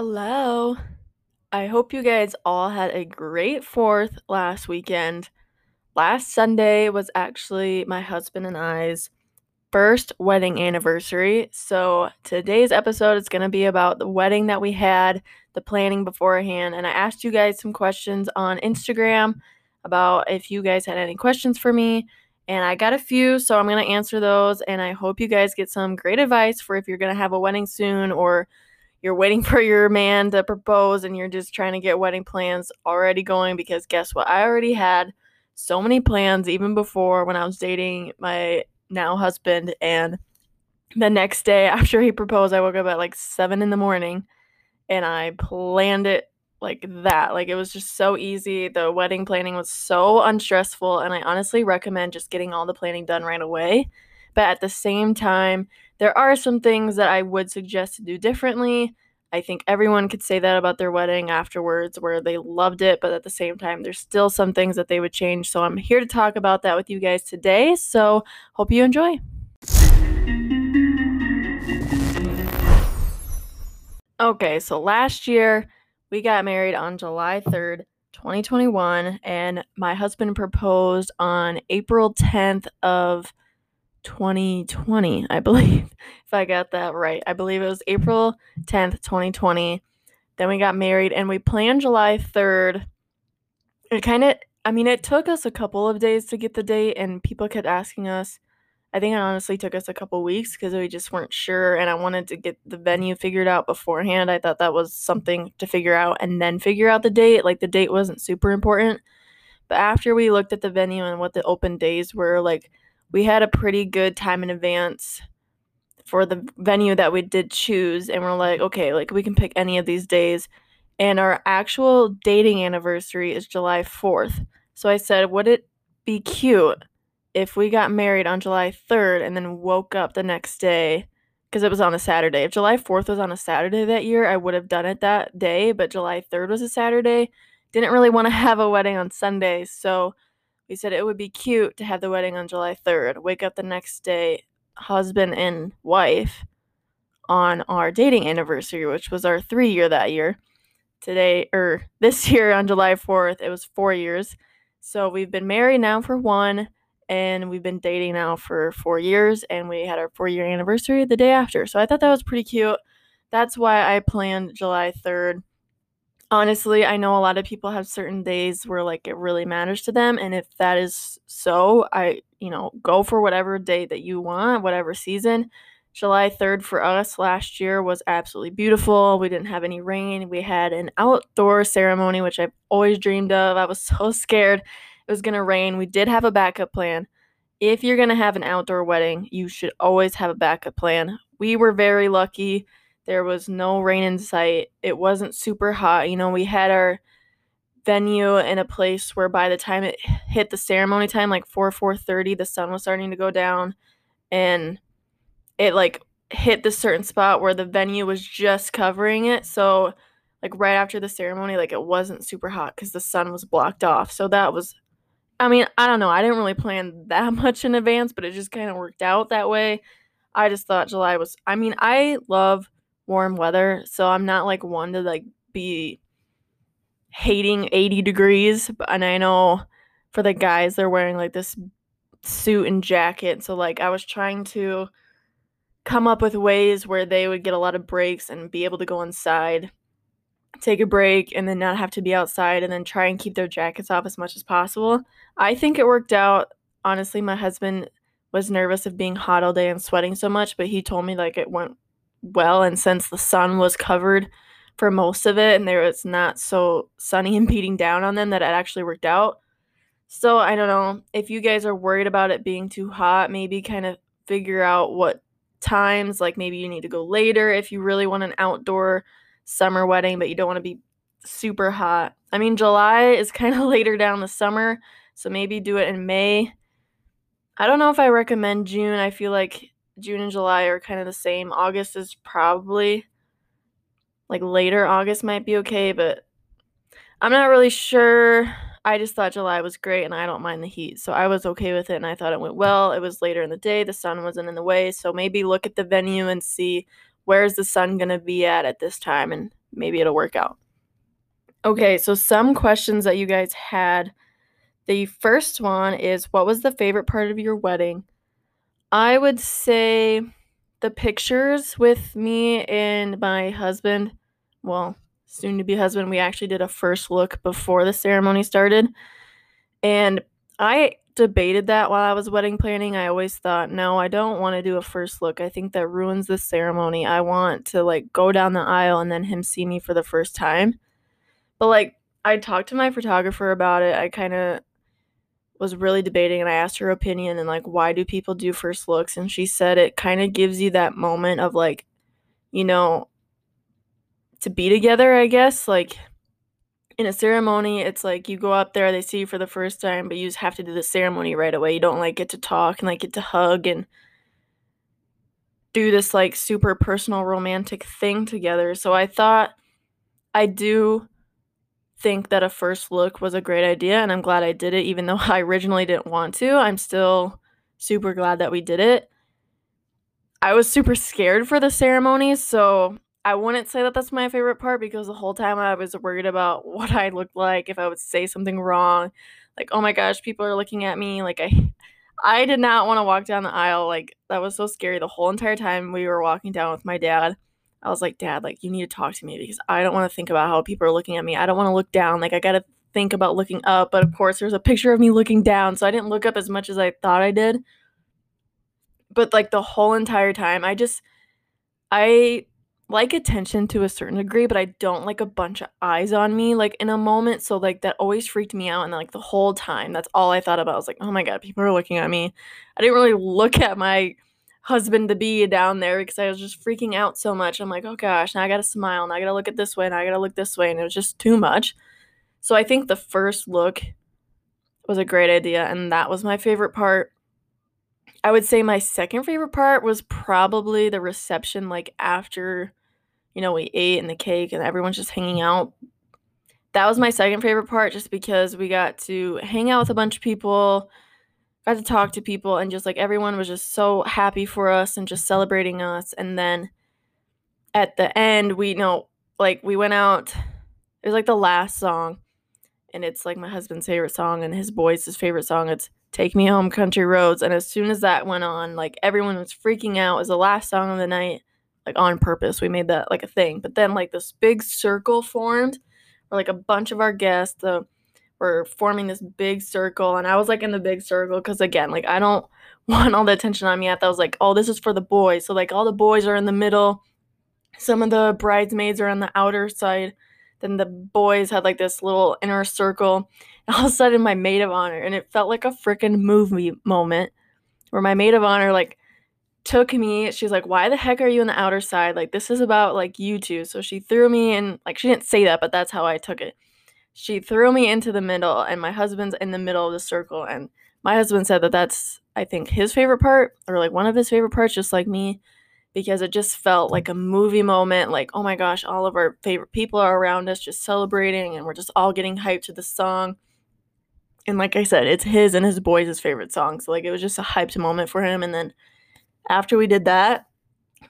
Hello. I hope you guys all had a great 4th last weekend. Last Sunday was actually my husband and I's first wedding anniversary. So today's episode is going to be about the wedding that we had, the planning beforehand, and I asked you guys some questions on Instagram about if you guys had any questions for me. And I got a few, so I'm going to answer those. And I hope you guys get some great advice for if you're going to have a wedding soon or you're waiting for your man to propose and you're just trying to get wedding plans already going because guess what? I already had so many plans even before when I was dating my now husband and the next day after he proposed, I woke up at like 7 in the morning and I planned it like that. Like it was just so easy. The wedding planning was so unstressful and I honestly recommend just getting all the planning done right away. But at the same time, there are some things that I would suggest to do differently. I think everyone could say that about their wedding afterwards, where they loved it, but at the same time, there's still some things that they would change. So I'm here to talk about that with you guys today. So hope you enjoy. Okay, so last year we got married on July 3rd, 2021, and my husband proposed on April 10th of 2020, I believe, if I got that right. I believe it was April 10th, 2020. Then we got married and we planned July 3rd. It kind of, I mean, it took us a couple of days to get the date, and people kept asking us. I think it honestly took us a couple weeks because we just weren't sure, and I wanted to get the venue figured out beforehand. I thought that was something to figure out and then figure out the date. Like, the date wasn't super important. But after we looked at the venue and what the open days were, like, we had a pretty good time in advance for the venue that we did choose and we're like okay like we can pick any of these days. And our actual dating anniversary is July 4th so I said would it be cute if we got married on July 3rd and then woke up the next day? Because it was on a Saturday. If July 4th was on a Saturday that year I would have done it that day but July 3rd was a Saturday. Didn't really want to have a wedding on Sunday so we said it would be cute to have the wedding on July 3rd, wake up the next day, husband and wife, on our dating anniversary, which was our three year that year. Today, or er, this year on July 4th, it was four years. So we've been married now for one, and we've been dating now for four years, and we had our four year anniversary the day after. So I thought that was pretty cute. That's why I planned July 3rd honestly, I know a lot of people have certain days where like it really matters to them. And if that is so, I, you know, go for whatever day that you want, whatever season. July 3rd for us last year was absolutely beautiful. We didn't have any rain. We had an outdoor ceremony, which I've always dreamed of. I was so scared it was going to rain. We did have a backup plan. If you're going to have an outdoor wedding, you should always have a backup plan. We were very lucky there was no rain in sight. It wasn't super hot. You know, we had our venue in a place where by the time it hit the ceremony time like 4 4:30 the sun was starting to go down and it like hit the certain spot where the venue was just covering it. So like right after the ceremony like it wasn't super hot cuz the sun was blocked off. So that was I mean, I don't know. I didn't really plan that much in advance, but it just kind of worked out that way. I just thought July was I mean, I love warm weather, so I'm not like one to like be hating 80 degrees, and I know for the guys they're wearing like this suit and jacket, so like I was trying to come up with ways where they would get a lot of breaks and be able to go inside, take a break and then not have to be outside and then try and keep their jackets off as much as possible. I think it worked out. Honestly, my husband was nervous of being hot all day and sweating so much, but he told me like it went well and since the sun was covered for most of it and there was not so sunny and beating down on them that it actually worked out. So I don't know if you guys are worried about it being too hot, maybe kind of figure out what times like maybe you need to go later if you really want an outdoor summer wedding but you don't want to be super hot. I mean July is kind of later down the summer, so maybe do it in May. I don't know if I recommend June. I feel like June and July are kind of the same. August is probably like later August might be okay, but I'm not really sure. I just thought July was great and I don't mind the heat. So I was okay with it and I thought it went well. It was later in the day, the sun wasn't in the way. So maybe look at the venue and see where's the sun going to be at at this time and maybe it'll work out. Okay, so some questions that you guys had. The first one is what was the favorite part of your wedding? I would say the pictures with me and my husband, well, soon to be husband, we actually did a first look before the ceremony started. And I debated that while I was wedding planning. I always thought, no, I don't want to do a first look. I think that ruins the ceremony. I want to like go down the aisle and then him see me for the first time. But like I talked to my photographer about it. I kind of was really debating and I asked her opinion and like why do people do first looks and she said it kind of gives you that moment of like you know to be together, I guess, like in a ceremony, it's like you go up there, they see you for the first time, but you just have to do the ceremony right away. You don't like get to talk and like get to hug and do this like super personal romantic thing together. So I thought I do think that a first look was a great idea and I'm glad I did it even though I originally didn't want to. I'm still super glad that we did it. I was super scared for the ceremony, so I wouldn't say that that's my favorite part because the whole time I was worried about what I looked like if I would say something wrong. Like, oh my gosh, people are looking at me. Like I I did not want to walk down the aisle. Like that was so scary the whole entire time we were walking down with my dad. I was like, Dad, like, you need to talk to me because I don't want to think about how people are looking at me. I don't want to look down. Like, I got to think about looking up. But of course, there's a picture of me looking down. So I didn't look up as much as I thought I did. But like the whole entire time, I just, I like attention to a certain degree, but I don't like a bunch of eyes on me like in a moment. So like that always freaked me out and like the whole time that's all I thought about. I was like, "Oh my god, people are looking at me." I didn't really look at my husband to be down there because I was just freaking out so much. I'm like, oh gosh, now I gotta smile, now I gotta look at this way, now I gotta look this way, and it was just too much. So I think the first look was a great idea, and that was my favorite part. I would say my second favorite part was probably the reception, like after, you know, we ate and the cake and everyone's just hanging out. That was my second favorite part just because we got to hang out with a bunch of people got to talk to people and just like everyone was just so happy for us and just celebrating us. And then at the end we know like we went out it was like the last song. And it's like my husband's favorite song and his boys' his favorite song. It's take me home country roads. And as soon as that went on like everyone was freaking out. It was the last song of the night like on purpose. We made that like a thing. But then like this big circle formed where like a bunch of our guests the were forming this big circle and I was like in the big circle because again, like I don't want all the attention on me. I thought I was like, oh, this is for the boys. So like all the boys are in the middle. Some of the bridesmaids are on the outer side. Then the boys had like this little inner circle. And all of a sudden my maid of honor, and it felt like a freaking movie moment where my maid of honor like took me. She's like, why the heck are you in the outer side? Like this is about like you two. So she threw me in like she didn't say that, but that's how I took it she threw me into the middle and my husband's in the middle of the circle and my husband said that that's i think his favorite part or like one of his favorite parts just like me because it just felt like a movie moment like oh my gosh all of our favorite people are around us just celebrating and we're just all getting hyped to the song. And like i said it's his and his boys' favorite song so like it was just a hyped moment for him and then after we did that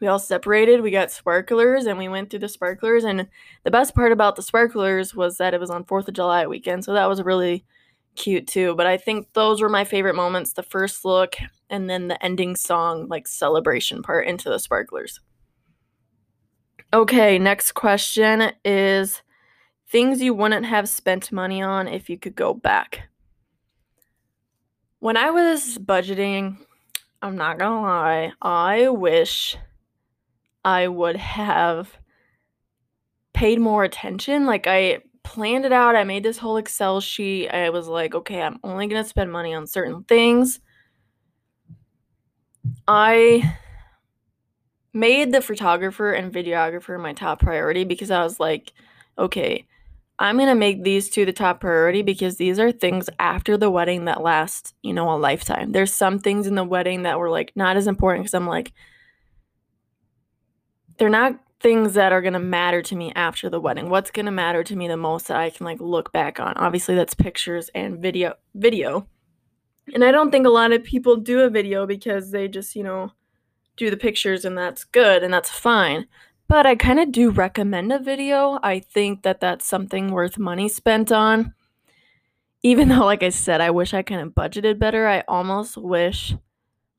we all separated. We got sparklers and we went through the sparklers. And the best part about the sparklers was that it was on 4th of July weekend. So that was really cute too. But I think those were my favorite moments the first look and then the ending song, like celebration part into the sparklers. Okay, next question is things you wouldn't have spent money on if you could go back. When I was budgeting, I'm not gonna lie, I wish I would have paid more attention. Like I planned it out. I made this whole Excel sheet. I was like, okay, I'm only going to spend money on certain things. I made the photographer and videographer my top priority because I was like, okay, I'm going to make these two the top priority because these are things after the wedding that last, you know, a lifetime. There's some things in the wedding that were like not as important because I'm like, they're not things that are going to matter to me after the wedding. What's going to matter to me the most that I can like look back on? Obviously that's pictures and video video. And I don't think a lot of people do a video because they just, you know, do the pictures and that's good and that's fine. But I kind of do recommend a video. I think that that's something worth money spent on. Even though, like I said, I wish I kind of budgeted better. I almost wish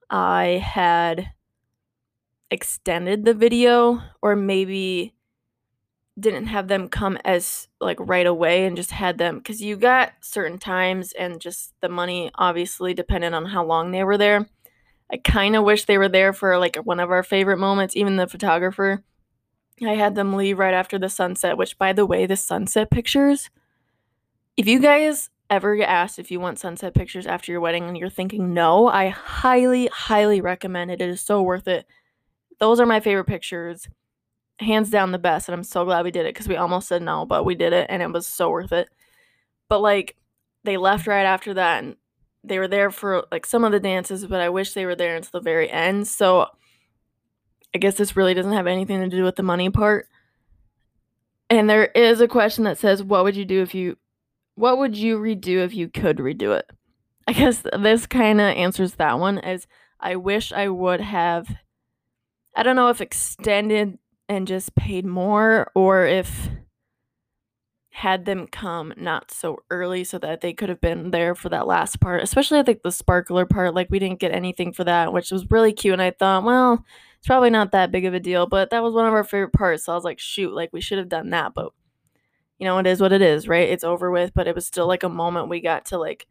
I had extended the video or maybe didn't have them come as like right away and just had them because you got certain times and just the money obviously depended on how long they were there. I kind of wish they were there for like one of our favorite moments, even the photographer. I had them leave right after the sunset, which by the way, the sunset pictures, if you guys ever get asked if you want sunset pictures after your wedding and you're thinking no, I highly, highly recommend it. It is so worth it. Those are my favorite pictures hands down the best and i'm so glad we did it because we almost said no but we did it and it was so worth it. But like they left right after that and they were there for like some of the dances but i wish they were there until the very end so i guess this really doesn't have anything to do with the money part. And there is a question that says what would you do if you what would you redo if you could redo it? I guess this kind of answers that one as i wish i would have i don't know if extended and just paid more or if had them come not so early so that they could have been there for that last part especially i think the sparkler part like we didn't get anything for that which was really cute and i thought well it's probably not that big of a deal but that was one of our favorite parts so i was like shoot like we should have done that but you know it is what it is right? It's over with but it was still like a moment we got to like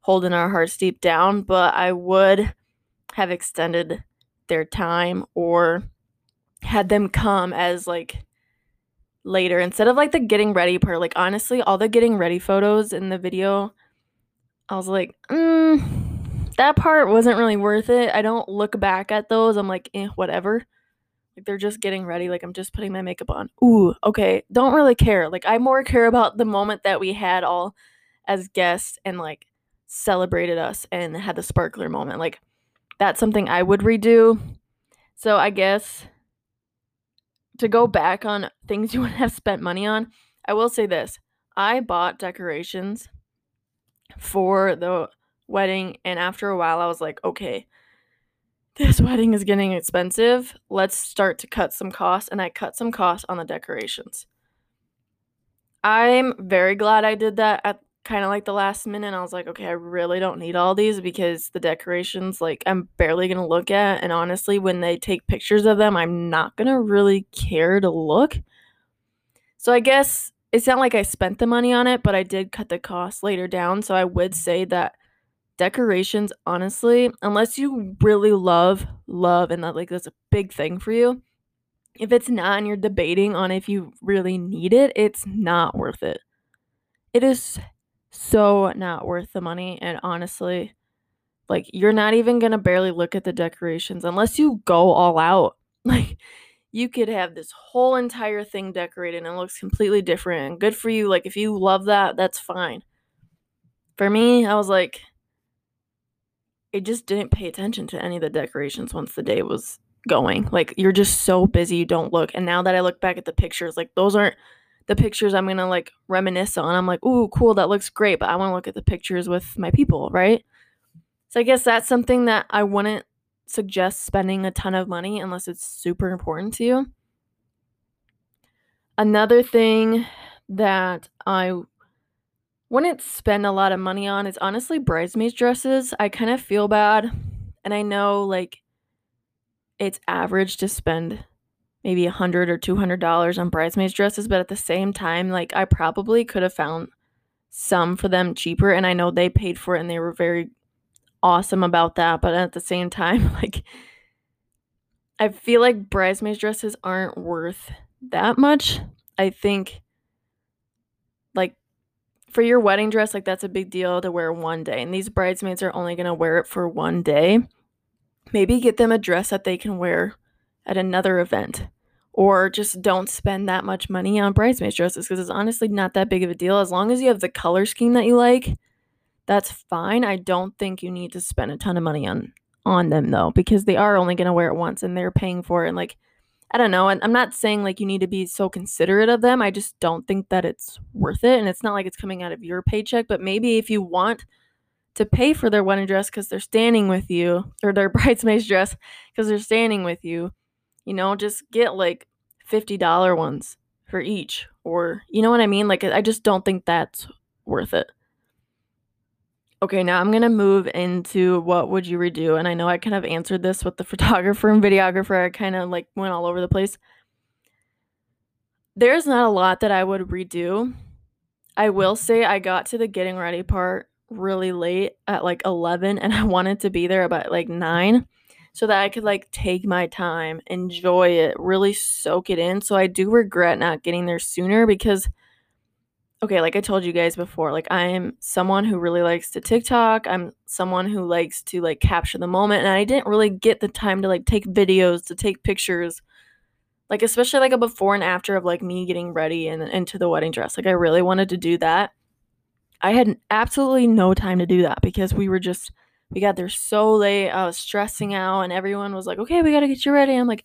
hold in our hearts deep down but i would have extended their time or had them come as like later instead of like the getting ready part. Like honestly, all the getting ready photos in the video, I was like, mm, that part wasn't really worth it. I don't look back at those. I'm like, eh, whatever. Like they're just getting ready. Like I'm just putting my makeup on. Ooh, okay. Don't really care. Like I more care about the moment that we had all as guests and like celebrated us and had the sparkler moment. Like that's something I would redo. So I guess to go back on things you would have spent money on, I will say this. I bought decorations for the wedding, and after a while, I was like, okay, this wedding is getting expensive. Let's start to cut some costs. And I cut some costs on the decorations. I'm very glad I did that at kind of like the last minute. I was like, okay, I really don't need all these because the decorations, like, I'm barely gonna look at. And honestly, when they take pictures of them, I'm not gonna really care to look. So I guess it's not like I spent the money on it, but I did cut the cost later down. So I would say that decorations, honestly, unless you really love, love, and that like that's a big thing for you. If it's not and you're debating on if you really need it, it's not worth it. It is so not worth the money. And honestly, like you're not even gonna barely look at the decorations unless you go all out. Like you could have this whole entire thing decorated and it looks completely different and good for you. Like if you love that, that's fine. For me, I was like, it just didn't pay attention to any of the decorations once the day was going. Like you're just so busy you don't look. And now that I look back at the pictures, like those aren't the pictures I'm gonna like reminisce on. I'm like, ooh, cool, that looks great, but I want to look at the pictures with my people, right? So I guess that's something that I wouldn't suggest spending a ton of money unless it's super important to you. Another thing that I wouldn't spend a lot of money on is honestly bridesmaids dresses. I kind of feel bad, and I know like it's average to spend maybe a hundred or two hundred dollars on bridesmaids dresses, but at the same time, like I probably could have found some for them cheaper, and I know they paid for it and they were very awesome about that. But at the same time, like I feel like bridesmaids dresses aren't worth that much. I think like for your wedding dress, like that's a big deal to wear one day, and these bridesmaids are only gonna wear it for one day. Maybe get them a dress that they can wear at another event or just don't spend that much money on bridesmaids dresses because it's honestly not that big of a deal. As long as you have the color scheme that you like, that's fine. I don't think you need to spend a ton of money on on them though because they are only going to wear it once and they're paying for it and like I don't know. And I'm not saying like you need to be so considerate of them. I just don't think that it's worth it and it's not like it's coming out of your paycheck, but maybe if you want to pay for their wedding dress cuz they're standing with you or their bridesmaid's dress cuz they're standing with you, you know, just get like $50 ones for each or you know what I mean? Like I just don't think that's worth it. Okay, now I'm going to move into what would you redo? And I know I kind of answered this with the photographer and videographer. I kind of like went all over the place. There's not a lot that I would redo. I will say I got to the getting ready part really late at like 11 and I wanted to be there about like 9 so that I could like take my time, enjoy it, really soak it in. So I do regret not getting there sooner because okay, like I told you guys before, like I'm someone who really likes to TikTok. I'm someone who likes to like capture the moment and I didn't really get the time to like take videos, to take pictures. Like especially like a before and after of like me getting ready and into the wedding dress. Like I really wanted to do that. I had absolutely no time to do that because we were just we got there so late. I was stressing out and everyone was like, "Okay, we got to get you ready." I'm like,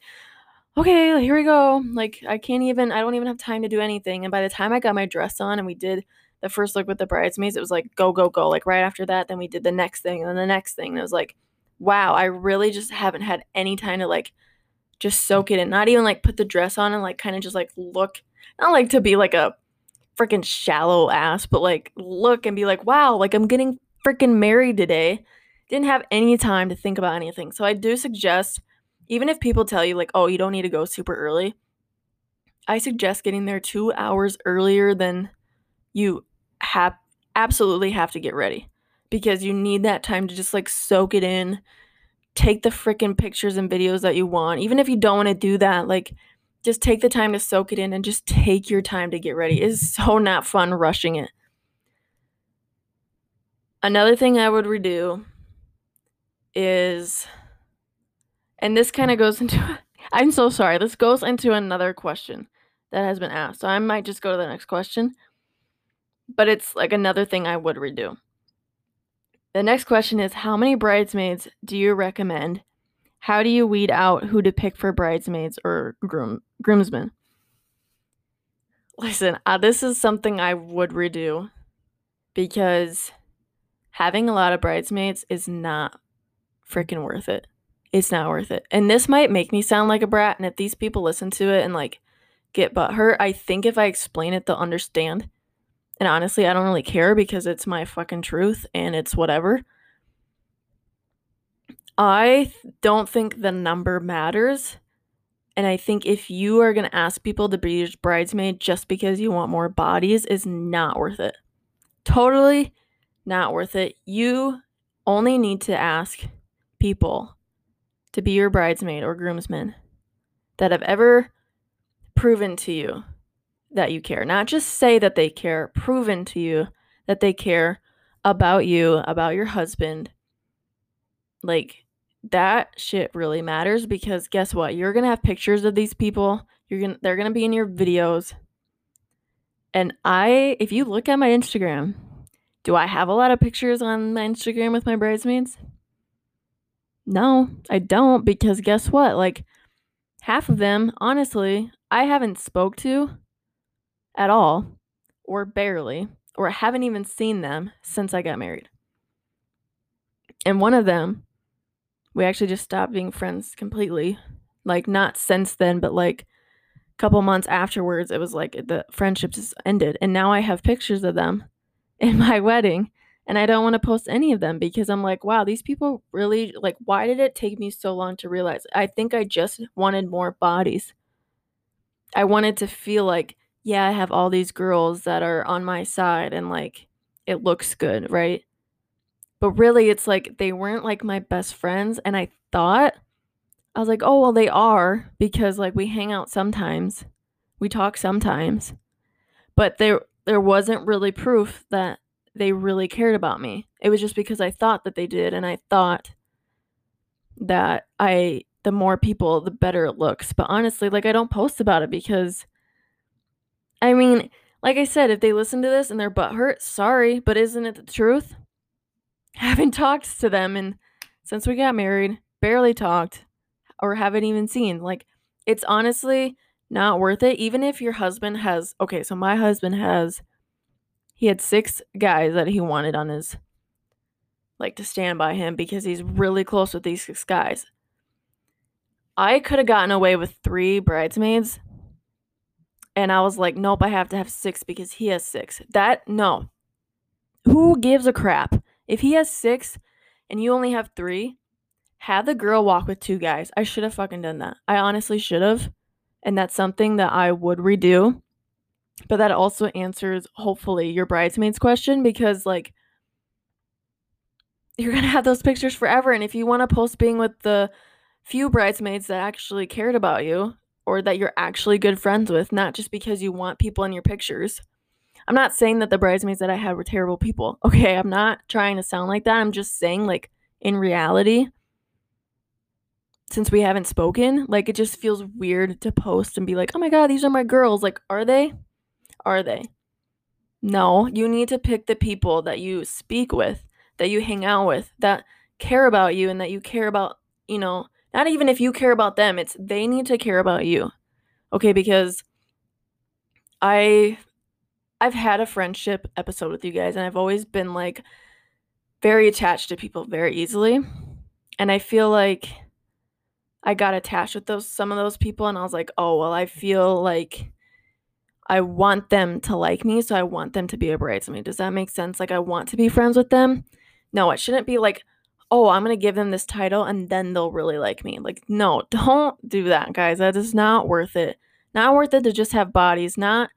"Okay, here we go." Like I can't even I don't even have time to do anything. And by the time I got my dress on and we did the first look with the bridesmaids, it was like go go go. Like right after that, then we did the next thing and then the next thing. And it was like, "Wow, I really just haven't had any time to like just soak it in. Not even like put the dress on and like kind of just like look not like to be like a freaking shallow ass, but like look and be like, wow, like I'm getting freaking married today. Didn't have any time to think about anything. So I do suggest, even if people tell you, like, oh, you don't need to go super early, I suggest getting there two hours earlier than you have absolutely have to get ready because you need that time to just like soak it in, take the freaking pictures and videos that you want. Even if you don't want to do that, like just take the time to soak it in and just take your time to get ready. It's so not fun rushing it. Another thing I would redo is and this kind of goes into I'm so sorry. This goes into another question that has been asked. So I might just go to the next question. But it's like another thing I would redo. The next question is How many bridesmaids do you recommend? How do you weed out who to pick for bridesmaids or groom groomsmen? Listen, uh, this is something I would redo because having a lot of bridesmaids is not freaking worth it. It's not worth it. And this might make me sound like a brat. And if these people listen to it and like get butthurt, I think if I explain it, they'll understand. And honestly, I don't really care because it's my fucking truth and it's whatever. I don't think the number matters. And I think if you are going to ask people to be your bridesmaid just because you want more bodies is not worth it. Totally not worth it. You only need to ask people to be your bridesmaid or groomsman that have ever proven to you that you care. Not just say that they care, proven to you that they care about you, about your husband. Like that shit really matters because guess what? You're going to have pictures of these people. You're going to they're going to be in your videos. And I if you look at my Instagram, do I have a lot of pictures on my Instagram with my bridesmaids? No, I don't because guess what? Like half of them, honestly, I haven't spoke to at all or barely or haven't even seen them since I got married. And one of them, we actually just stopped being friends completely. Like not since then, but like a couple months afterwards, it was like the friendship just ended. And now I have pictures of them in my wedding and I don't want to post any of them because I'm like, wow, these people really like why did it take me so long to realize? I think I just wanted more bodies. I wanted to feel like, yeah, I have all these girls that are on my side and like it looks good, right? But really it's like they weren't like my best friends and I thought I was like, "Oh, well they are because like we hang out sometimes. We talk sometimes." But there there wasn't really proof that they really cared about me. It was just because I thought that they did and I thought that I the more people the better it looks. But honestly, like I don't post about it because I mean, like I said, if they listen to this and their butt hurt, sorry, but isn't it the truth? Haven't talked to them and since we got married, barely talked or haven't even seen. Like it's honestly not worth it even if your husband has okay, so my husband has he had six guys that he wanted on his like to stand by him because he's really close with these six guys. I could have gotten away with three bridesmaids And I was like, nope, I have to have six because he has six. That, no. Who gives a crap? If he has six and you only have three, have the girl walk with two guys. I should have fucking done that. I honestly should have. And that's something that I would redo. But that also answers, hopefully, your bridesmaids question because, like, you're going to have those pictures forever. And if you want to post being with the few bridesmaids that actually cared about you or that you're actually good friends with, not just because you want people in your pictures. I'm not saying that the bridesmaids that I had were terrible people. Okay, I'm not trying to sound like that. I'm just saying, like, in reality, since we haven't spoken, like, it just feels weird to post and be like, oh my God, these are my girls. Like, are they? Are they? No, you need to pick the people that you speak with that you hang out with that care about you and that you care about, you know, not even if you care about them, it's they need to care about you. Okay, because I I've had a friendship episode with you guys and I've always been like very attached to people very easily. And I feel like I got attached with those some of those people and I was like, "Oh, well, I feel like I want them to like me, so I want them to be a bridesmaid." Does that make sense? Like I want to be friends with them, no, it shouldn't be like, oh, I'm to give them this title and then they'll really like me. Like, no, don't do that, guys. That is not worth it. Not worth it to just have bodies, not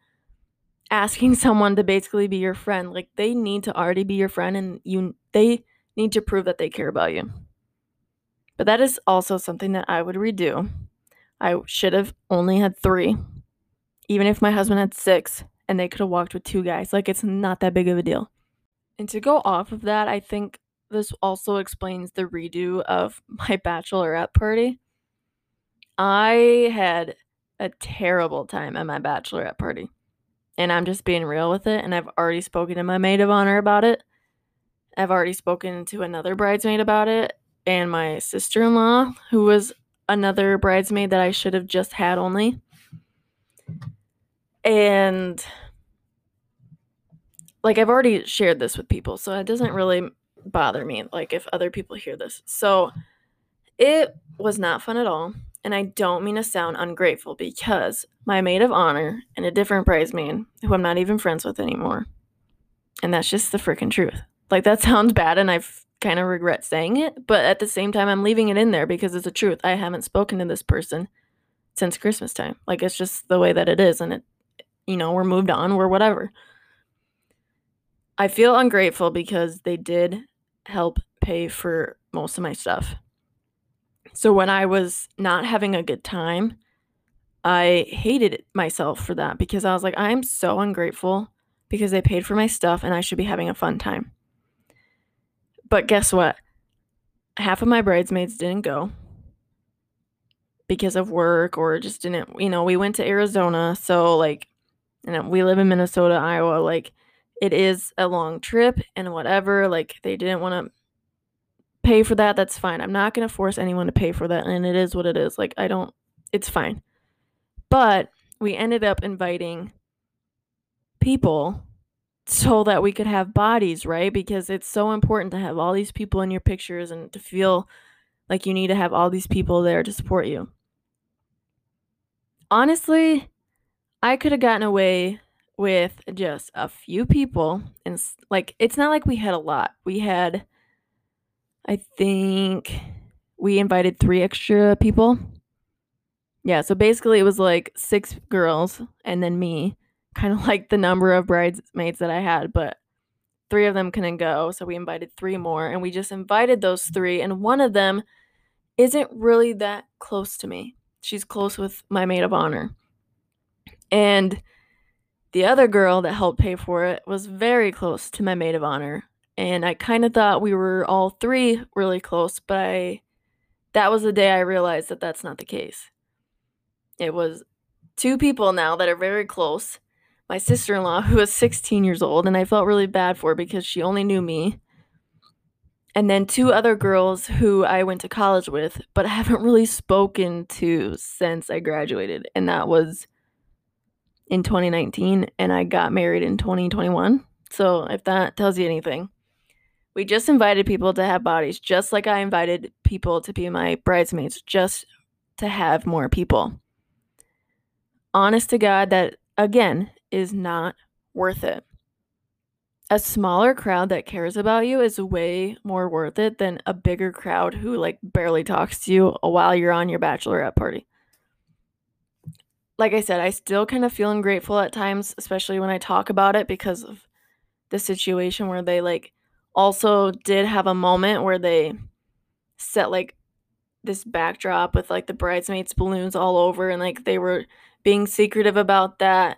asking someone to basically be your friend. Like, they need to already be your friend and you they need to prove that they care about you. But that is also something that I would redo. I should have only had 3. Even if my husband had 6 and they could have walked with two guys. Like it's not that big of a deal. And to go off of that, I think this also explains the redo of my bachelorette party. I had a terrible time at my bachelorette party. And I'm just being real with it. And I've already spoken to my maid of honor about it. I've already spoken to another bridesmaid about it. And my sister in law, who was another bridesmaid that I should have just had only. And like I've already shared this with people, so it doesn't really bother me like if other people hear this. So it was not fun at all, and I don't mean to sound ungrateful because my maid of honor and a different bridesmaid who I'm not even friends with anymore. And that's just the freaking truth. Like that sounds bad and I've kind of regret saying it, but at the same time I'm leaving it in there because it's the truth. I haven't spoken to this person since Christmas time. Like it's just the way that it is and it you know, we're moved on, we're whatever. I feel ungrateful because they did help pay for most of my stuff. So when I was not having a good time, I hated myself for that because I was like, I'm so ungrateful because they paid for my stuff and I should be having a fun time. But guess what? Half of my bridesmaids didn't go because of work or just didn't, you know, we went to Arizona. So, like, and um, we live in Minnesota, Iowa. Like, it is a long trip and whatever. Like they didn't want to pay for that. That's fine. I'm not going to force anyone to pay for that. And it is what it is. Like I don't, it's fine. But we ended up inviting people so that we could have bodies, right? Because it's so important to have all these people in your pictures and to feel like you need to have all these people there to support you. Honestly, I could have gotten away with just a few people and like it's not like we had a lot. We had I think we invited 3 extra people. Yeah, so basically it was like 6 girls and then me, kind of like the number of bridesmaids that I had, but 3 of them couldn't go, so we invited 3 more and we just invited those 3 and one of them isn't really that close to me. She's close with my maid of honor. And the other girl that helped pay for it was very close to my maid of honor. And I kind of thought we were all three really close, but I, that was the day I realized that that's not the case. It was two people now that are very close. My sister in law, who was 16 years old, and I felt really bad for because she only knew me. And then two other girls who I went to college with, but I haven't really spoken to since I graduated. And that was in 2019 and I got married in 2021. So if that tells you anything, we just invited people to have bodies, just like I invited people to be my bridesmaids, just to have more people. Honest to God, that again, is not worth it. A smaller crowd that cares about you is way more worth it than a bigger crowd who like barely talks to you while you're on your bachelorette party. Like I said, I still kind of feel ungrateful at times, especially when I talk about it because of the situation where they like also did have a moment where they set like this backdrop with like the bridesmaids balloons all over and like they were being secretive about that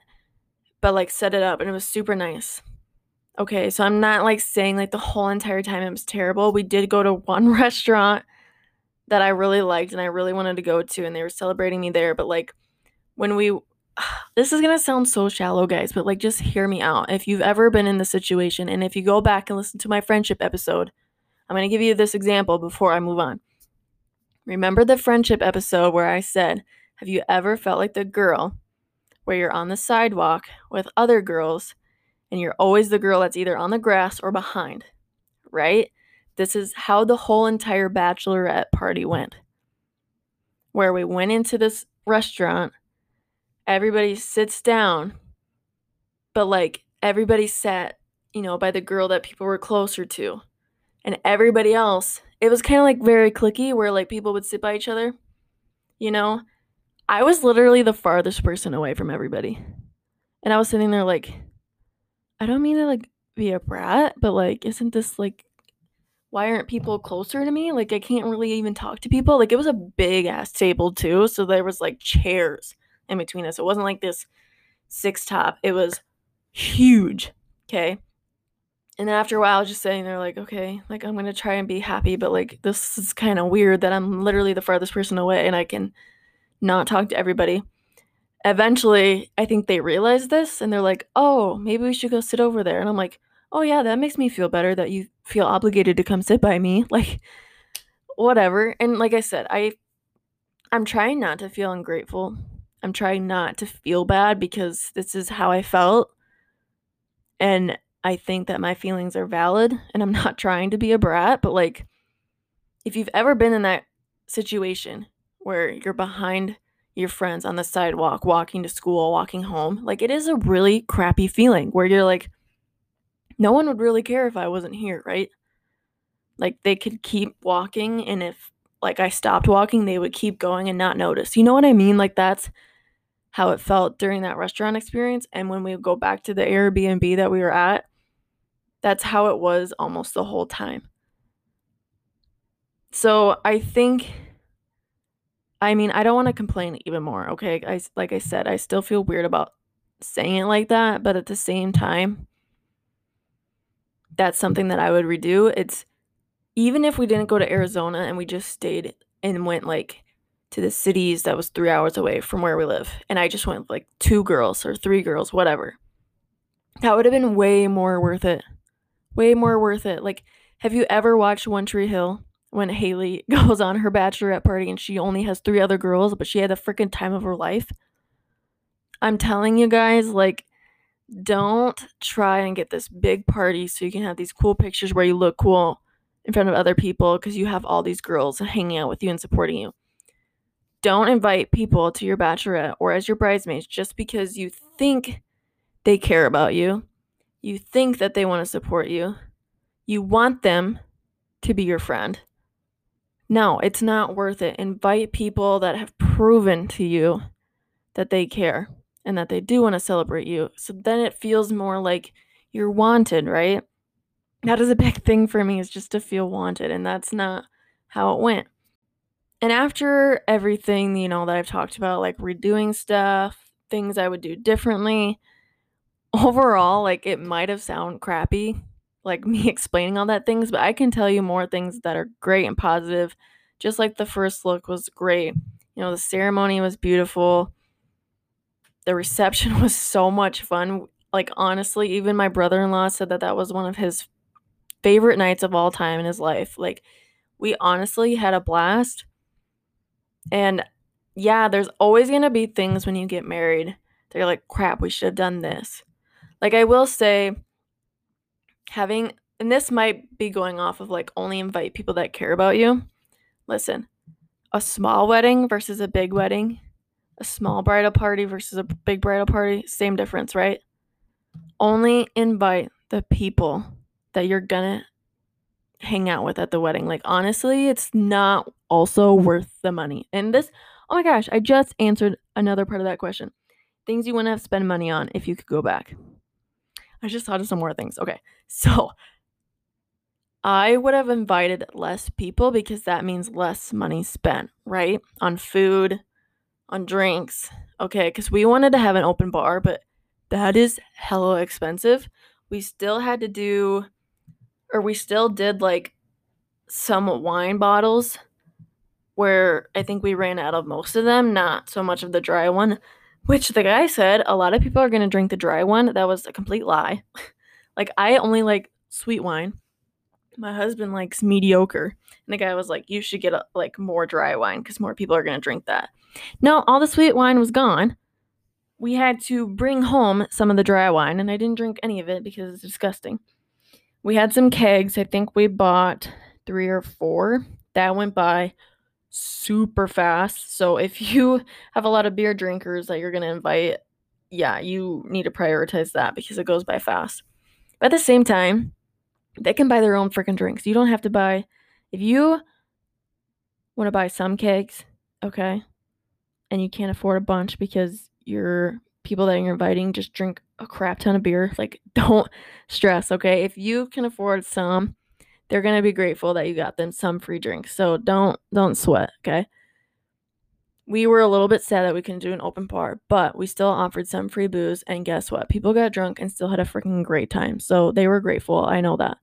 but like set it up and it was super nice. Okay so i'm not like saying like the whole entire time it was terrible. We did go to one restaurant that i really liked and i really wanted to go to and they were celebrating me there but like when we this is gonna sound so shallow guys but like just hear me out if you've ever been in this situation and if you go back and listen to my friendship episode i'm gonna give you this example before i move on Remember the friendship episode where I said, Have you ever felt like the girl where you're on the sidewalk with other girls and you're always the girl that's either on the grass or behind? Right? This is how the whole entire bachelorette party went. Where we went into this restaurant, everybody sits down, but like everybody sat, you know, by the girl that people were closer to. And everybody else it was kind of like very clicky where like people would sit by each other. You know, I was literally the farthest person away from everybody. And I was sitting there like I don't mean to like be a brat, but like isn't this like why aren't people closer to me? Like I can't really even talk to people. Like it was a big ass table too, so there was like chairs in between us. It wasn't like this six top. It was huge. Okay. And then after a while, just sitting there like, okay, like I'm gonna try and be happy, but like this is kind of weird that I'm literally the farthest person away and I can not talk to everybody. Eventually, I think they realized this and they're like, oh, maybe we should go sit over there. And I'm like, oh yeah, that makes me feel better that you feel obligated to come sit by me. Like, whatever. And like I said, I I'm trying not to feel ungrateful. I'm trying not to feel bad because this is how I felt. And I think that my feelings are valid and I'm not trying to be a brat, but like if you've ever been in that situation where you're behind your friends on the sidewalk, walking to school, walking home, like it is a really crappy feeling where you're like, no one would really care if I wasn't here, right? Like they could keep walking, and if like I stopped walking, they would keep going and not notice. You know what I mean? Like that's how it felt during that restaurant experience. And when we go back to the Airbnb that we were at, that's how it was almost the whole time. So I think, I mean, I don't want to complain even more, okay? I, like I said, I still feel weird about saying it like that, but at the same time, that's something that I would redo. It's even if we didn't go to Arizona and we just stayed and went like to the cities that was three hours away from where we live, and I just went like two girls or three girls, whatever, that would have been way more worth it way more worth it. Like, have you ever watched One Tree Hill when Haley goes on her bachelorette party and she only has three other girls, but she had the freaking time of her life? I'm telling you guys, like, don't try and get this big party so you can have these cool pictures where you look cool in front of other people because you have all these girls hanging out with you and supporting you. Don't invite people to your bachelorette or as your bridesmaids just because you think they care about you you think that they want to support you. You want them to be your friend. No, it's not worth it. Invite people that have proven to you that they care and that they do want to celebrate you. So then it feels more like you're wanted, right? That is a big thing for me is just to feel wanted and that's not how it went. And after everything, you know, that I've talked about like redoing stuff, things I would do differently, overall, like it might have sound crappy, like me explaining all that things, but I can tell you more things that are great and positive. Just like the first look was great. You know, the ceremony was beautiful. The reception was so much fun. Like honestly, even my brother-in-law said that that was one of his favorite nights of all time in his life. Like we honestly had a blast. And yeah, there's always going to be things when you get married. They're like, crap, we should have done this. Like I will say having and this might be going off of like only invite people that care about you. Listen, a small wedding versus a big wedding, a small bridal party versus a big bridal party, same difference, right? Only invite the people that you're gonna hang out with at the wedding. Like, honestly, it's not also worth the money. And this, oh my gosh, I just answered another part of that question. Things you wouldn't have spent money on if you could go back. I just thought of some more things. Okay, so I would have invited less people because that means less money spent, right? On food, on drinks. Okay, because we wanted to have an open bar, but that is hella expensive. We still had to do, or we still did like some wine bottles where I think we ran out of most of them, not so much of the dry one, which the guy said a lot of people are going to drink the dry one. That was a complete lie. like, I only like sweet wine. My husband likes mediocre. And the guy was like, You should get a, like more dry wine because more people are going to drink that. No, all the sweet wine was gone. We had to bring home some of the dry wine, and I didn't drink any of it because it's disgusting. We had some kegs. I think we bought three or four. That went by super fast. So if you have a lot of beer drinkers that you're going to invite, yeah, you need to prioritize that because it goes by fast. But at the same time, they can buy their own freaking drinks. You don't have to buy if you want to buy some kegs, okay? And you can't afford a bunch because your people that you're inviting just drink a crap ton of beer. Like don't stress, okay? If you can afford some, they're going to be grateful that you got them some free drinks. So don't don't sweat, okay? We were a little bit sad that we couldn't do an open bar, but we still offered some free booze and guess what? People got drunk and still had a freaking great time. So they were grateful. I know that.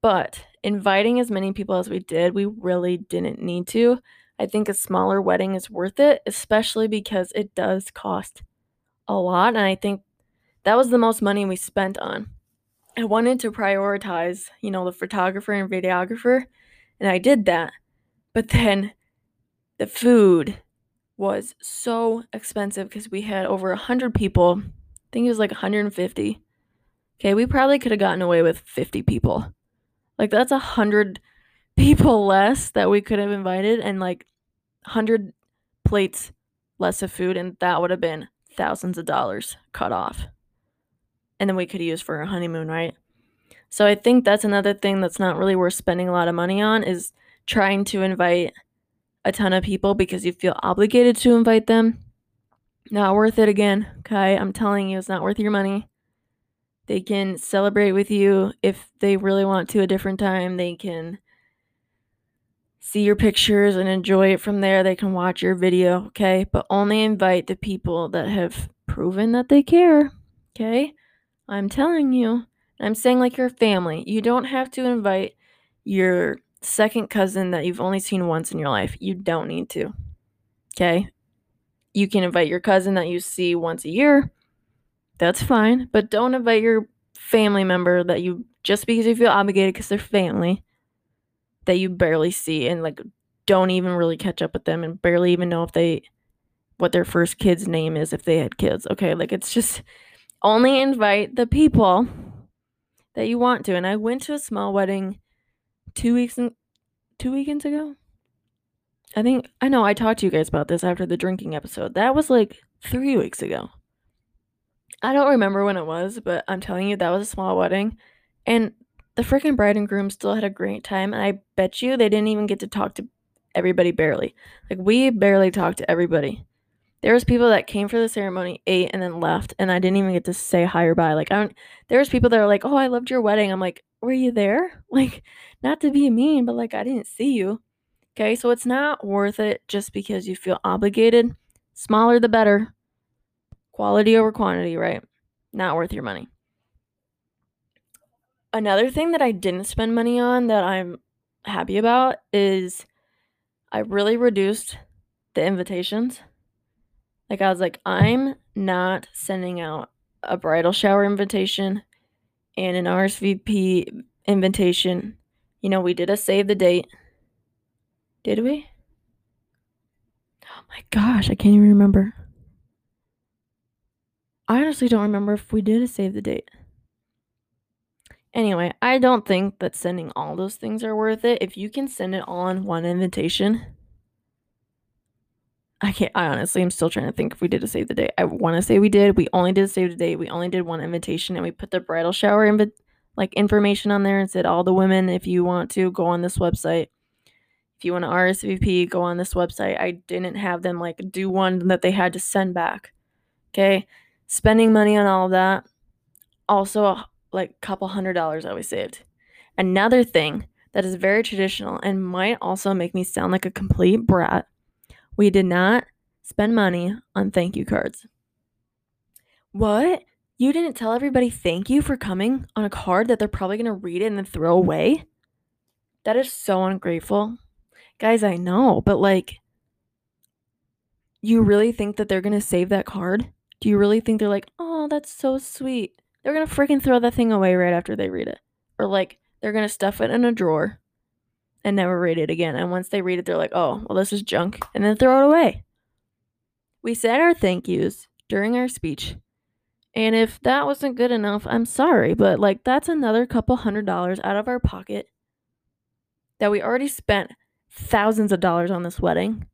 But inviting as many people as we did, we really didn't need to. I think a smaller wedding is worth it, especially because it does cost a lot and I think that was the most money we spent on. I wanted to prioritize, you know, the photographer and videographer, and I did that. But then the food was so expensive because we had over 100 people. I think it was like 150. Okay, we probably could have gotten away with 50 people. Like that's a 100 people less that we could have invited and like 100 plates less of food and that would have been thousands of dollars cut off and then we could use for our honeymoon, right? So I think that's another thing that's not really worth spending a lot of money on is trying to invite a ton of people because you feel obligated to invite them. Not worth it again, okay? I'm telling you, it's not worth your money. They can celebrate with you if they really want to a different time. They can see your pictures and enjoy it from there. They can watch your video, okay? But only invite the people that have proven that they care, okay? I'm telling you. I'm saying like your family. You don't have to invite your second cousin that you've only seen once in your life. You don't need to. Okay? You can invite your cousin that you see once a year. That's fine. But don't invite your family member that you just because you feel obligated because they're family that you barely see and like don't even really catch up with them and barely even know if they what their first kid's name is if they had kids. Okay? Like it's just only invite the people that you want to. And I went to a small wedding two weeks and two weekends ago. I think I know I talked to you guys about this after the drinking episode. That was like three weeks ago. I don't remember when it was, but I'm telling you that was a small wedding. And the freaking bride and groom still had a great time. And I bet you they didn't even get to talk to everybody barely. Like we barely talked to everybody there was people that came for the ceremony, ate, and then left, and I didn't even get to say hi or bye. Like I don't. There was people that were like, "Oh, I loved your wedding." I'm like, "Were you there?" Like, not to be mean, but like I didn't see you. Okay, so it's not worth it just because you feel obligated. Smaller the better. Quality over quantity, right? Not worth your money. Another thing that I didn't spend money on that I'm happy about is I really reduced the invitations. Like I was like, I'm not sending out a bridal shower invitation and an RSVP invitation. You know, we did a save the date. Did we? Oh my gosh, I can't even remember. I honestly don't remember if we did a save the date. Anyway, I don't think that sending all those things are worth it. If you can send it all in one invitation, I can't I honestly I'm still trying to think if we did a save the date. I want to say we did. We only did a save the date. We only did one invitation and we put the bridal shower invi- like information on there and said all the women if you want to go on this website. If you want to RSVP, go on this website. I didn't have them like do one that they had to send back. Okay? Spending money on all of that. Also like a couple hundred dollars that we saved. Another thing that is very traditional and might also make me sound like a complete brat we did not spend money on thank you cards. What? You didn't tell everybody thank you for coming on a card that they're probably going to read it and then throw away? That is so ungrateful. Guys, I know, but like, you really think that they're going to save that card? Do you really think they're like, oh, that's so sweet? They're going to freaking throw that thing away right after they read it. Or like, they're going to stuff it in a drawer and never read it again. And once they read it, they're like, oh, well, this is junk, and then throw it away. We said our thank yous during our speech. And if that wasn't good enough, I'm sorry, but like that's another couple hundred dollars out of our pocket that we already spent thousands of dollars on this wedding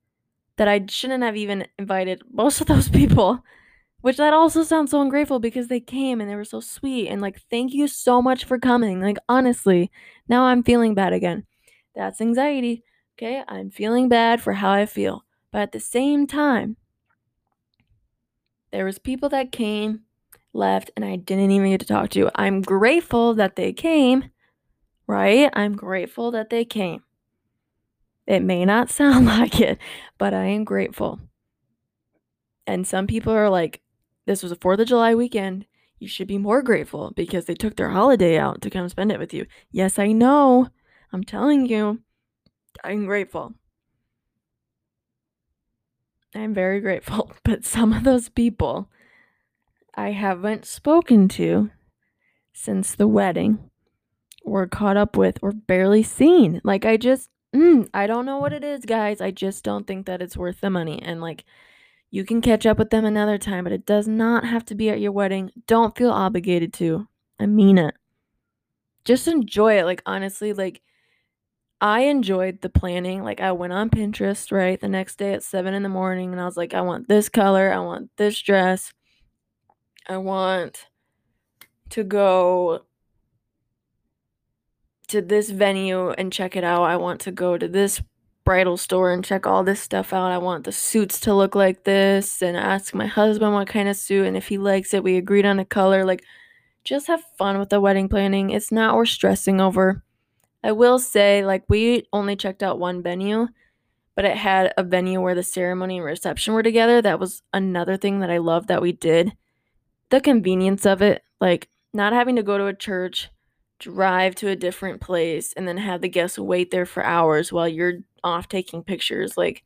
that I shouldn't have even invited most of those people. Which that also sounds so ungrateful because they came and they were so sweet and like thank you so much for coming. Like honestly, now I'm feeling bad again. That's anxiety. Okay, I'm feeling bad for how I feel. But at the same time, there was people that came, left, and I didn't even get to talk to. I'm grateful that they came, right? I'm grateful that they came. It may not sound like it, but I am grateful. And some people are like, this was a 4th of July weekend. You should be more grateful because they took their holiday out to come spend it with you. Yes, I know. I'm telling you, I'm grateful. I'm very grateful. But some of those people I haven't spoken to since the wedding or caught up with or barely seen. Like, I just, mm, I don't know what it is, guys. I just don't think that it's worth the money. And like, you can catch up with them another time, but it does not have to be at your wedding. Don't feel obligated to. I mean it. Just enjoy it. Like, honestly, like, I enjoyed the planning. Like I went on Pinterest, right, the next day at seven in the morning, and I was like, I want this color, I want this dress, I want to go to this venue and check it out. I want to go to this bridal store and check all this stuff out. I want the suits to look like this and ask my husband what kind of suit and if he likes it. We agreed on a color. Like just have fun with the wedding planning. It's not worth stressing over. I will say, like, we only checked out one venue, but it had a venue where the ceremony and reception were together. That was another thing that I loved that we did. The convenience of it, like, not having to go to a church, drive to a different place, and then have the guests wait there for hours while you're off taking pictures. Like,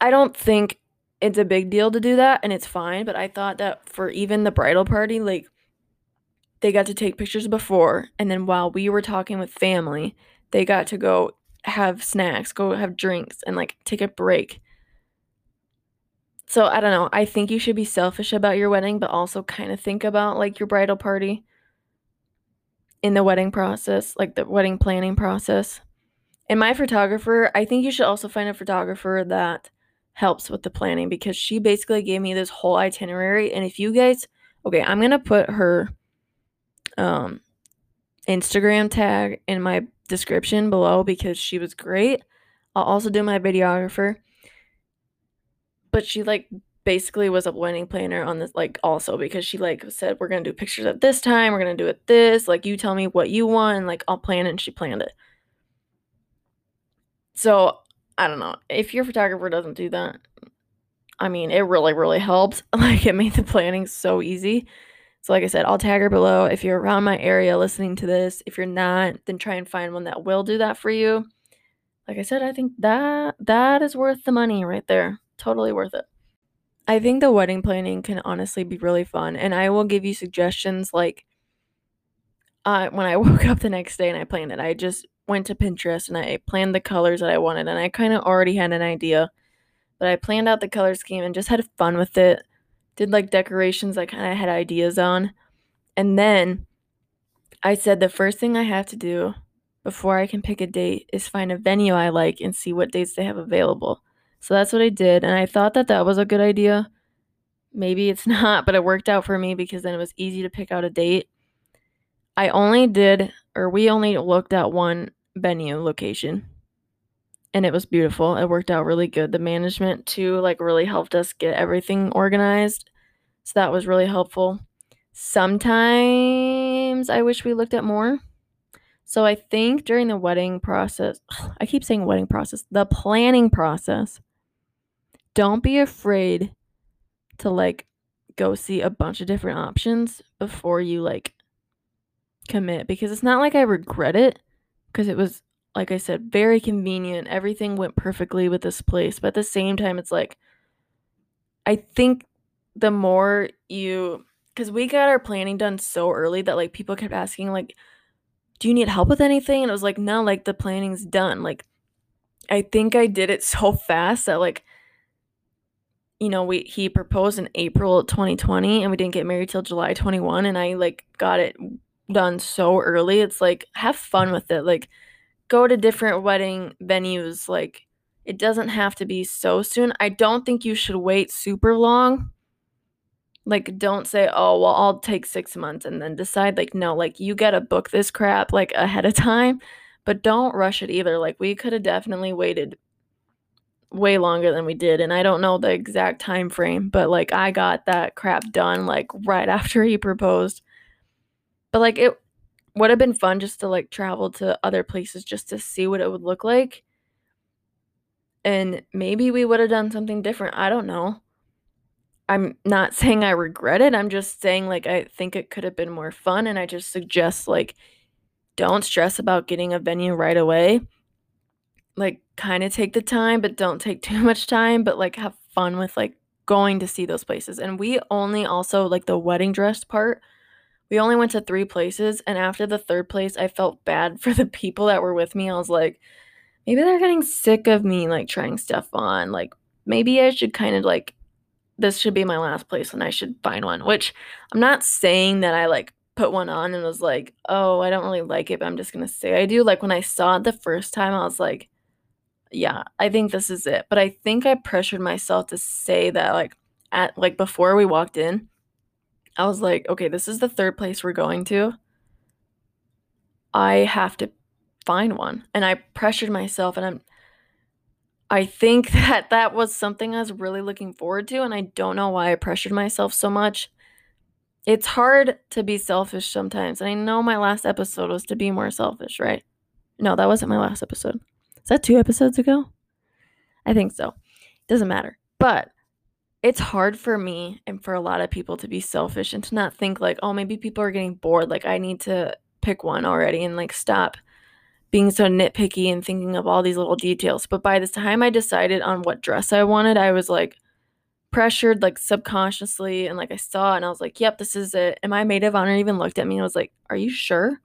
I don't think it's a big deal to do that, and it's fine, but I thought that for even the bridal party, like, they got to take pictures before and then while we were talking with family they got to go have snacks go have drinks and like take a break. So i don't know. I think you should be selfish about your wedding but also kind of think about like your bridal party in the wedding process like the wedding planning process. And my photographer i think you should also find a photographer that helps with the planning because she basically gave me this whole itinerary and if you guys okay i'm gonna put her um, Instagram tag in my description below because she was great. I'll also do my videographer. But she like basically was a wedding planner on this like also because she like said we're gonna do pictures at this time, we're gonna do it this, like you tell me what you want, and like I'll plan and she planned it. So I don't know. If your photographer doesn't do that, I mean it really, really helps. Like it made the planning so easy. So, like I said, I'll tag her below. If you're around my area listening to this, if you're not, then try and find one that will do that for you. Like I said, I think that that is worth the money right there. Totally worth it. I think the wedding planning can honestly be really fun, and I will give you suggestions. Like, uh, when I woke up the next day and I planned it, I just went to Pinterest and I planned the colors that I wanted, and I kind of already had an idea, but I planned out the color scheme and just had fun with it did like decorations I kind of had ideas on. And then I said the first thing I have to do before I can pick a date is find a venue I like and see what dates they have available. So that's what I did. And I thought that that was a good idea. Maybe it's not, but it worked out for me because then it was easy to pick out a date. I only did, or we only looked at one venue location and it was beautiful. It worked out really good. The management too like really helped us get everything organized. So that was really helpful. Sometimes I wish we looked at more. So I think during the wedding process, I keep saying wedding process, the planning process, don't be afraid to like go see a bunch of different options before you like commit because it's not like I regret it because it was like I said very convenient. Everything went perfectly with this place, but at the same time it's like I think the more you cuz we got our planning done so early that like people kept asking like do you need help with anything? And it was like no, like the planning's done. Like I think I did it so fast that like you know, we he proposed in April 2020 and we didn't get married till July 21 and I like got it done so early. It's like have fun with it. Like go to different wedding venues. Like it doesn't have to be so soon. I don't think you should wait super long. Like don't say, "Oh, well, I'll take 6 months and then decide." Like no, like you got to book this crap like ahead of time, but don't rush it either. Like we could have definitely waited way longer than we did and I don't know the exact time frame, but like I got that crap done like right after he proposed. But like it would have been fun just to like travel to other places just to see what it would look like. And maybe we would have done something different. I don't know. I'm not saying I regret it. I'm just saying like I think it could have been more fun and I just suggest like don't stress about getting a venue right away like kind of take the time, but don't take too much time, but like have fun with like going to see those places. And we only also like the wedding dress part. We only went to three places, and after the third place, I felt bad for the people that were with me. I was like, maybe they're getting sick of me like trying stuff on. Like maybe I should kind of like this should be my last place and I should find one. Which I'm not saying that I like put one on and was like, oh, I don't really like it, but I'm just gonna say I do. Like when I saw it the first time, I was like, yeah, I think this is it. But I think I pressured myself to say that like at like before we walked in, I was like, okay, this is the third place we're going to. I have to find one. And I pressured myself and I'm I think that that was something I was really looking forward to and I don't know why I pressured myself so much. It's hard to be selfish sometimes. And I know my last episode was to be more selfish, right? No, that wasn't my last episode. Is that two episodes ago? I think so. Doesn't matter. But it's hard for me and for a lot of people to be selfish and to not think like, oh, maybe people are getting bored. Like, I need to pick one already and like stop being so nitpicky and thinking of all these little details. But by the time I decided on what dress I wanted, I was like pressured, like subconsciously. And like I saw and I was like, yep, this is it. And my maid of honor even looked at me and was like, are you sure?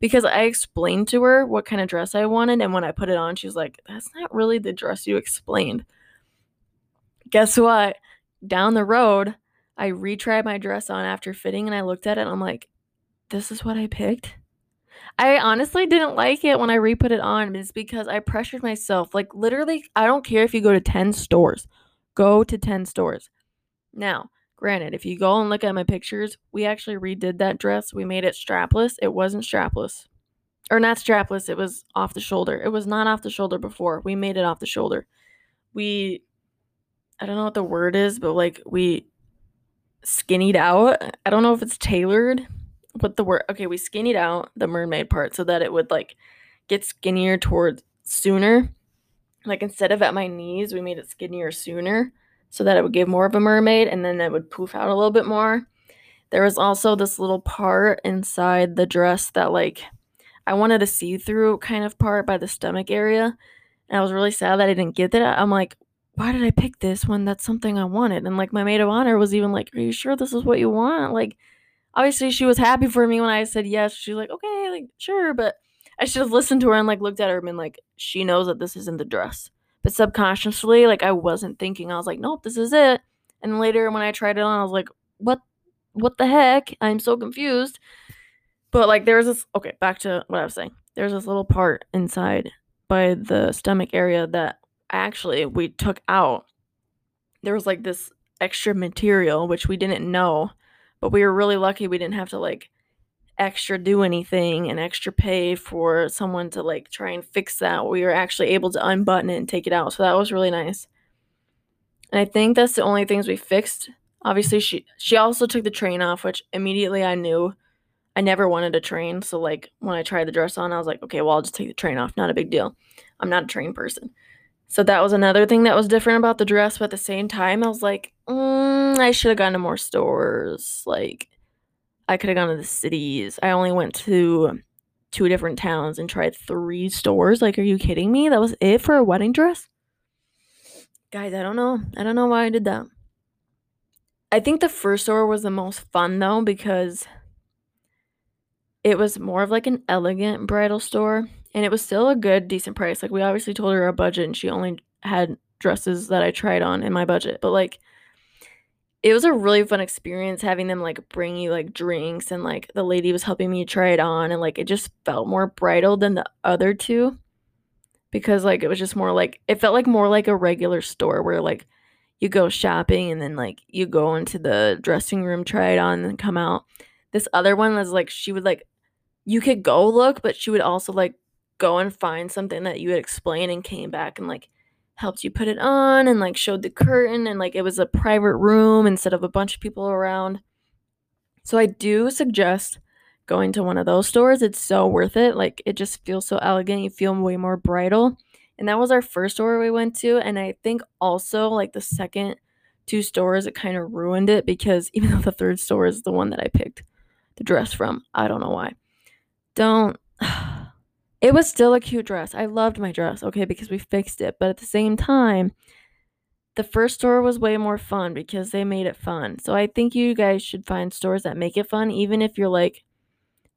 because I explained to her what kind of dress I wanted. And when I put it on, she was like, That's not really the dress you explained. Guess what? Down the road, I retried my dress on after fitting and I looked at it and I'm like, This is what I picked. I honestly didn't like it when I re put it on. It's because I pressured myself. Like, literally, I don't care if you go to 10 stores, go to 10 stores. Now, Granted, if you go and look at my pictures, we actually redid that dress. We made it strapless. It wasn't strapless. Or not strapless, it was off the shoulder. It was not off the shoulder before. We made it off the shoulder. We I don't know what the word is, but like we skinnied out. I don't know if it's tailored. What the word? Okay, we skinnied out the mermaid part so that it would like get skinnier towards sooner. Like instead of at my knees, we made it skinnier sooner so that it would give more of a mermaid and then it would poof out a little bit more. There was also this little part inside the dress that like I wanted a see-through kind of part by the stomach area. And I was really sad that I didn't get that. I'm like, why did I pick this when that's something I wanted? And like my maid of honor was even like, Are you sure this is what you want? Like obviously she was happy for me when I said yes. She's like, Okay, like sure, but I should have listened to her and like looked at her and been like, she knows that this isn't the dress. But subconsciously, like I wasn't thinking. I was like, nope, this is it. And later when I tried it on, I was like, what what the heck? I'm so confused. But like there was this okay, back to what I was saying. There's this little part inside by the stomach area that actually we took out. There was like this extra material which we didn't know, but we were really lucky we didn't have to like extra do anything and extra pay for someone to like try and fix that. We were actually able to unbutton it and take it out. So that was really nice. And I think that's the only things we fixed. Obviously she she also took the train off, which immediately I knew I never wanted a train. So like when I tried the dress on, I was like, okay, well I'll just take the train off. Not a big deal. I'm not a train person. So that was another thing that was different about the dress, but at the same time, I was like, mm, I should have gone to more stores. Like I could have gone to the cities. I only went to two different towns and tried three stores. Like, are you kidding me? That was it for a wedding dress? Guys, I don't know. I don't know why I did that. I think the first store was the most fun though because it was more of like an elegant bridal store and it was still a good decent price. Like we obviously told her our budget and she only had dresses that I tried on in my budget. But like it was a really fun experience having them like bring you like drinks and like the lady was helping me try it on and like it just felt more bridal than the other two because like it was just more like it felt like more like a regular store where like you go shopping and then like you go into the dressing room try it on and come out this other one was like she would like you could go look but she would also like go and find something that you had explained and came back and like helped you put it on and like showed the curtain and like it was a private room instead of a bunch of people around. So I do suggest going to one of those stores. It's so worth it. Like it just feels so elegant. You feel way more bridal. And that was our first store we went to. And I think also like the second two stores, it kind of ruined it because even though the third store is the one that I picked the dress from, I don't know why. Don't it was still a cute dress. I loved my dress, okay, because we fixed it. But at the same time, the first store was way more fun because they made it fun. So I think you guys should find stores that make it fun, even if you're like,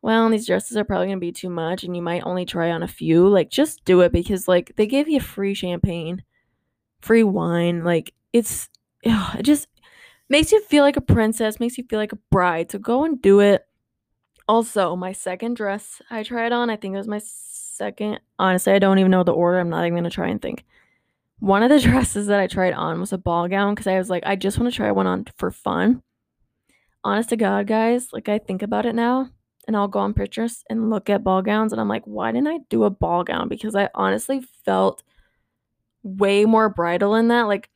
well, these dresses are probably gonna be too much and you might only try on a few. Like, just do it because, like, they give you free champagne, free wine. Like, it's, ugh, it just makes you feel like a princess, makes you feel like a bride. So go and do it. Also, my second dress I tried on, I think it was my second. Honestly, I don't even know the order. I'm not even to try and think. One of the dresses that I tried on was a ball gown because I was like, I just want to try one on for fun. Honest to God, guys, like I think about it now and I'll go on Pinterest and look at ball gowns and I'm like, why didn't I do a ball gown? Because I honestly felt way more bridal in that. Like,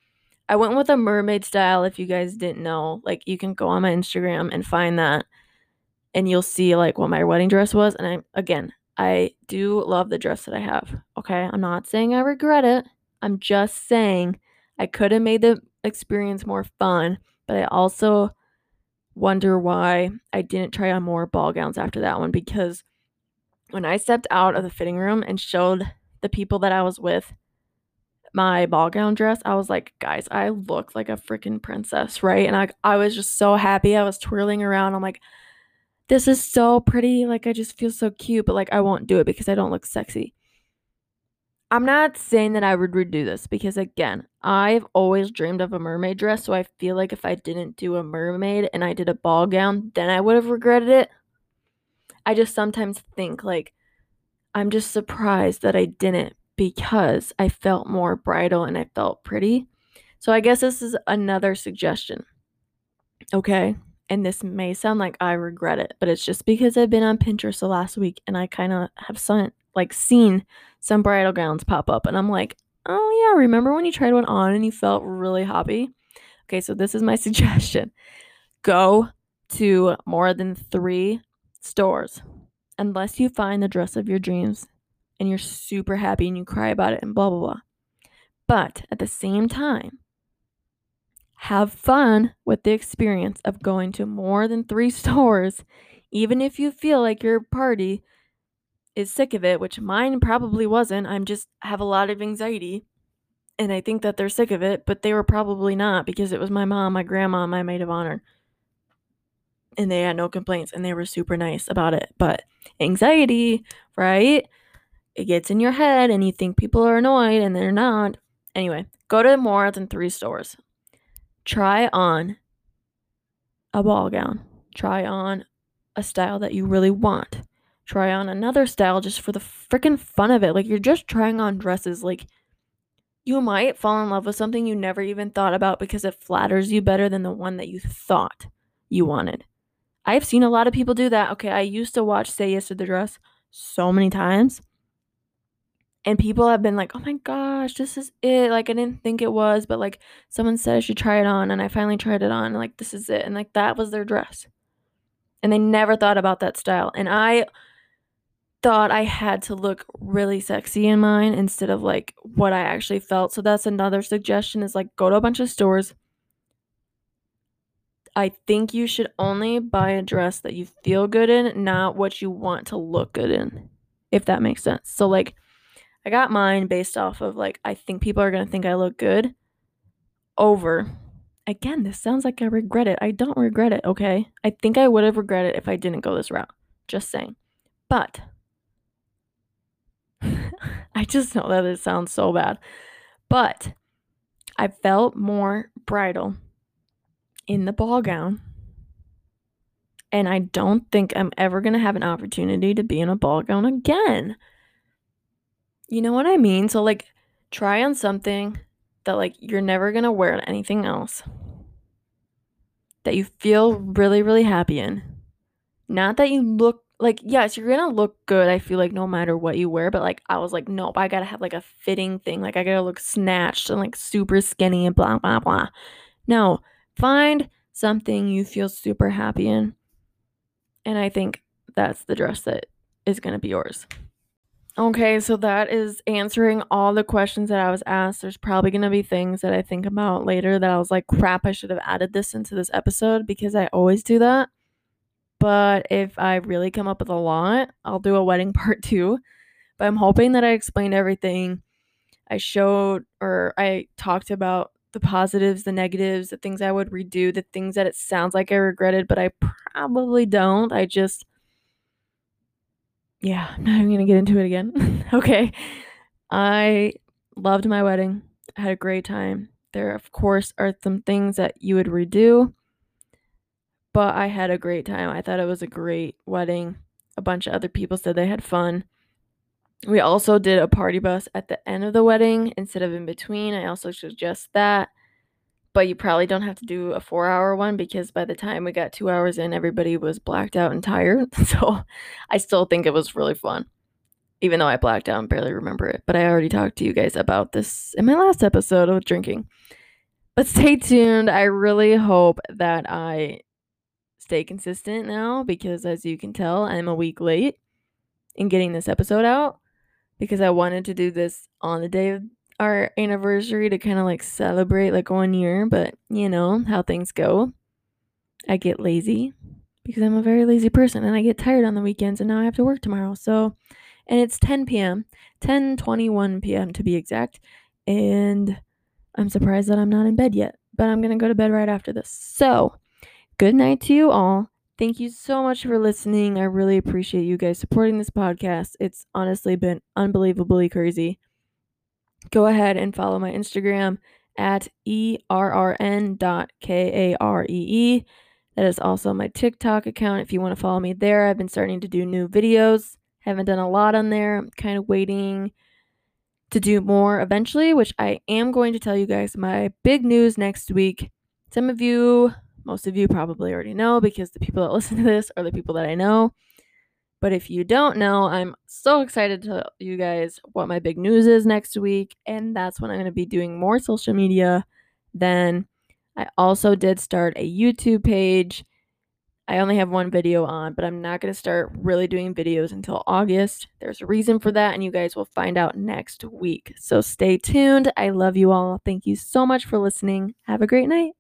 I went with a mermaid style. If you guys didn't know, like, you can go on my Instagram and find that and you'll see like what my wedding dress was. And I again, I do love the dress that I have. Okay, I'm not saying I regret it. I'm just saying I could have made the experience more fun, but I also wonder why I didn't try on more ball gowns after that one because when I stepped out of the fitting room and showed the people that I was with my ball gown dress, I was like, guys, I look like a freaking princess, right? And I I was just so happy. I was twirling around. I'm like, this is so pretty. Like, I just feel so cute, but like, I won't do it because I don't look sexy. I'm not saying that I would redo this because, again, I've always dreamed of a mermaid dress. So I feel like if I didn't do a mermaid and I did a ball gown, then I would have regretted it. I just sometimes think, like, I'm just surprised that I didn't because I felt more bridal and I felt pretty. So I guess this is another suggestion. Okay and this may sound like I regret it, but it's just because I've been on Pinterest the last week and I kind of have some, like seen some bridal gowns pop up and I'm like, "Oh yeah, remember when you tried one on and you felt really happy?" Okay, so this is my suggestion. Go to more than 3 stores unless you find the dress of your dreams and you're super happy and you cry about it and blah blah blah. But at the same time, have fun with the experience of going to more than three stores, even if you feel like your party is sick of it, which mine probably wasn't. I'm just have a lot of anxiety. And I think that they're sick of it, but they were probably not because it was my mom, my grandma, my maid of honor. And they had no complaints and they were super nice about it. But anxiety, right? It gets in your head and you think people are annoyed and they're not. Anyway, go to more than three stores try on a ball gown, try on a style that you really want. Try on another style just for the freaking fun of it. Like you're just trying on dresses. Like you might fall in love with something you never even thought about because it flatters you better than the one that you thought you wanted. I've seen a lot of people do that. Okay, I used to watch Say Yes to the Dress so many times. And people have been like, oh my gosh, this is it. Like, I didn't think it was, but like, someone said I should try it on. And I finally tried it on. And like, this is it. And like, that was their dress. And they never thought about that style. And I thought I had to look really sexy in mine instead of like what I actually felt. So that's another suggestion is like, go to a bunch of stores. I think you should only buy a dress that you feel good in, not what you want to look good in, if that makes sense. So, like, I got mine based off of like I think people are going to think I look good over again, this sounds like I regret it. I don't regret it, okay? I think I would have regretted if I didn't go this route. Just saying. But I just know that it sounds so bad. But I felt more bridal in the ball gown. And I don't think I'm ever going to have an opportunity to be in a ball gown again. You know what I mean? So, like, try on something that, like, you're never going to wear anything else that you feel really, really happy in. Not that you look like, yes, you're gonna look good, I feel like, no matter what you wear, but like, I was like, nope, I gotta have like a fitting thing. Like, I gotta look snatched and like super skinny and blah, blah, blah. No, find something you feel super happy in. And I think that's the dress that is gonna be yours. Okay, so that is answering all the questions that I was asked. There's probably going to be things that I think about later that I was like, crap, I should have added this into this episode because I always do that. But if I really come up with a lot, I'll do a wedding part two. But I'm hoping that I explained everything. I showed or I talked about the positives, the negatives, the things I would redo, the things that it sounds like I regretted, but I probably don't. I just yeah, I'm not even gonna get into it again. okay. I loved my wedding. I had a great time. There, of course, are some things that you would redo, but I had a great time. I thought it was a great wedding. A bunch of other people said they had fun. We also did a party bus at the end of the wedding instead of in between. I also suggest that but you probably don't have to do a four hour one because by the time we got two hours in, everybody was blacked out and tired. So I still think it was really fun, even though I blacked out and barely remember it. But I already talked to you guys about this in my last episode of drinking. But stay tuned. I really hope that I stay consistent now because, as you can tell, I'm a week late in getting this episode out because I wanted to do this on the day of our anniversary to kind of like celebrate like one year, but you know how things go. I get lazy because I'm a very lazy person and I get tired on the weekends and now I have to work tomorrow. So, and it's 10 p.m., 10:21 p.m. to be exact, and I'm surprised that I'm not in bed yet, but I'm going to go to bed right after this. So, good night to you all. Thank you so much for listening. I really appreciate you guys supporting this podcast. It's honestly been unbelievably crazy go ahead and follow my Instagram at errn.karee. That is also my TikTok account if you want to follow me there. I've been starting to do new videos. Haven't done a lot on there. I'm kind of waiting to do more eventually, which I am going to tell you guys my big news next week. Some of you, most of you probably already know because the people that listen to this are the people that I know. But if you don't know, I'm so excited to tell you guys what my big news is next week. And that's when I'm going to be doing more social media. Then I also did start a YouTube page. I only have one video on, but I'm not going to start really doing videos until August. There's a reason for that, and you guys will find out next week. So stay tuned. I love you all. Thank you so much for listening. Have a great night.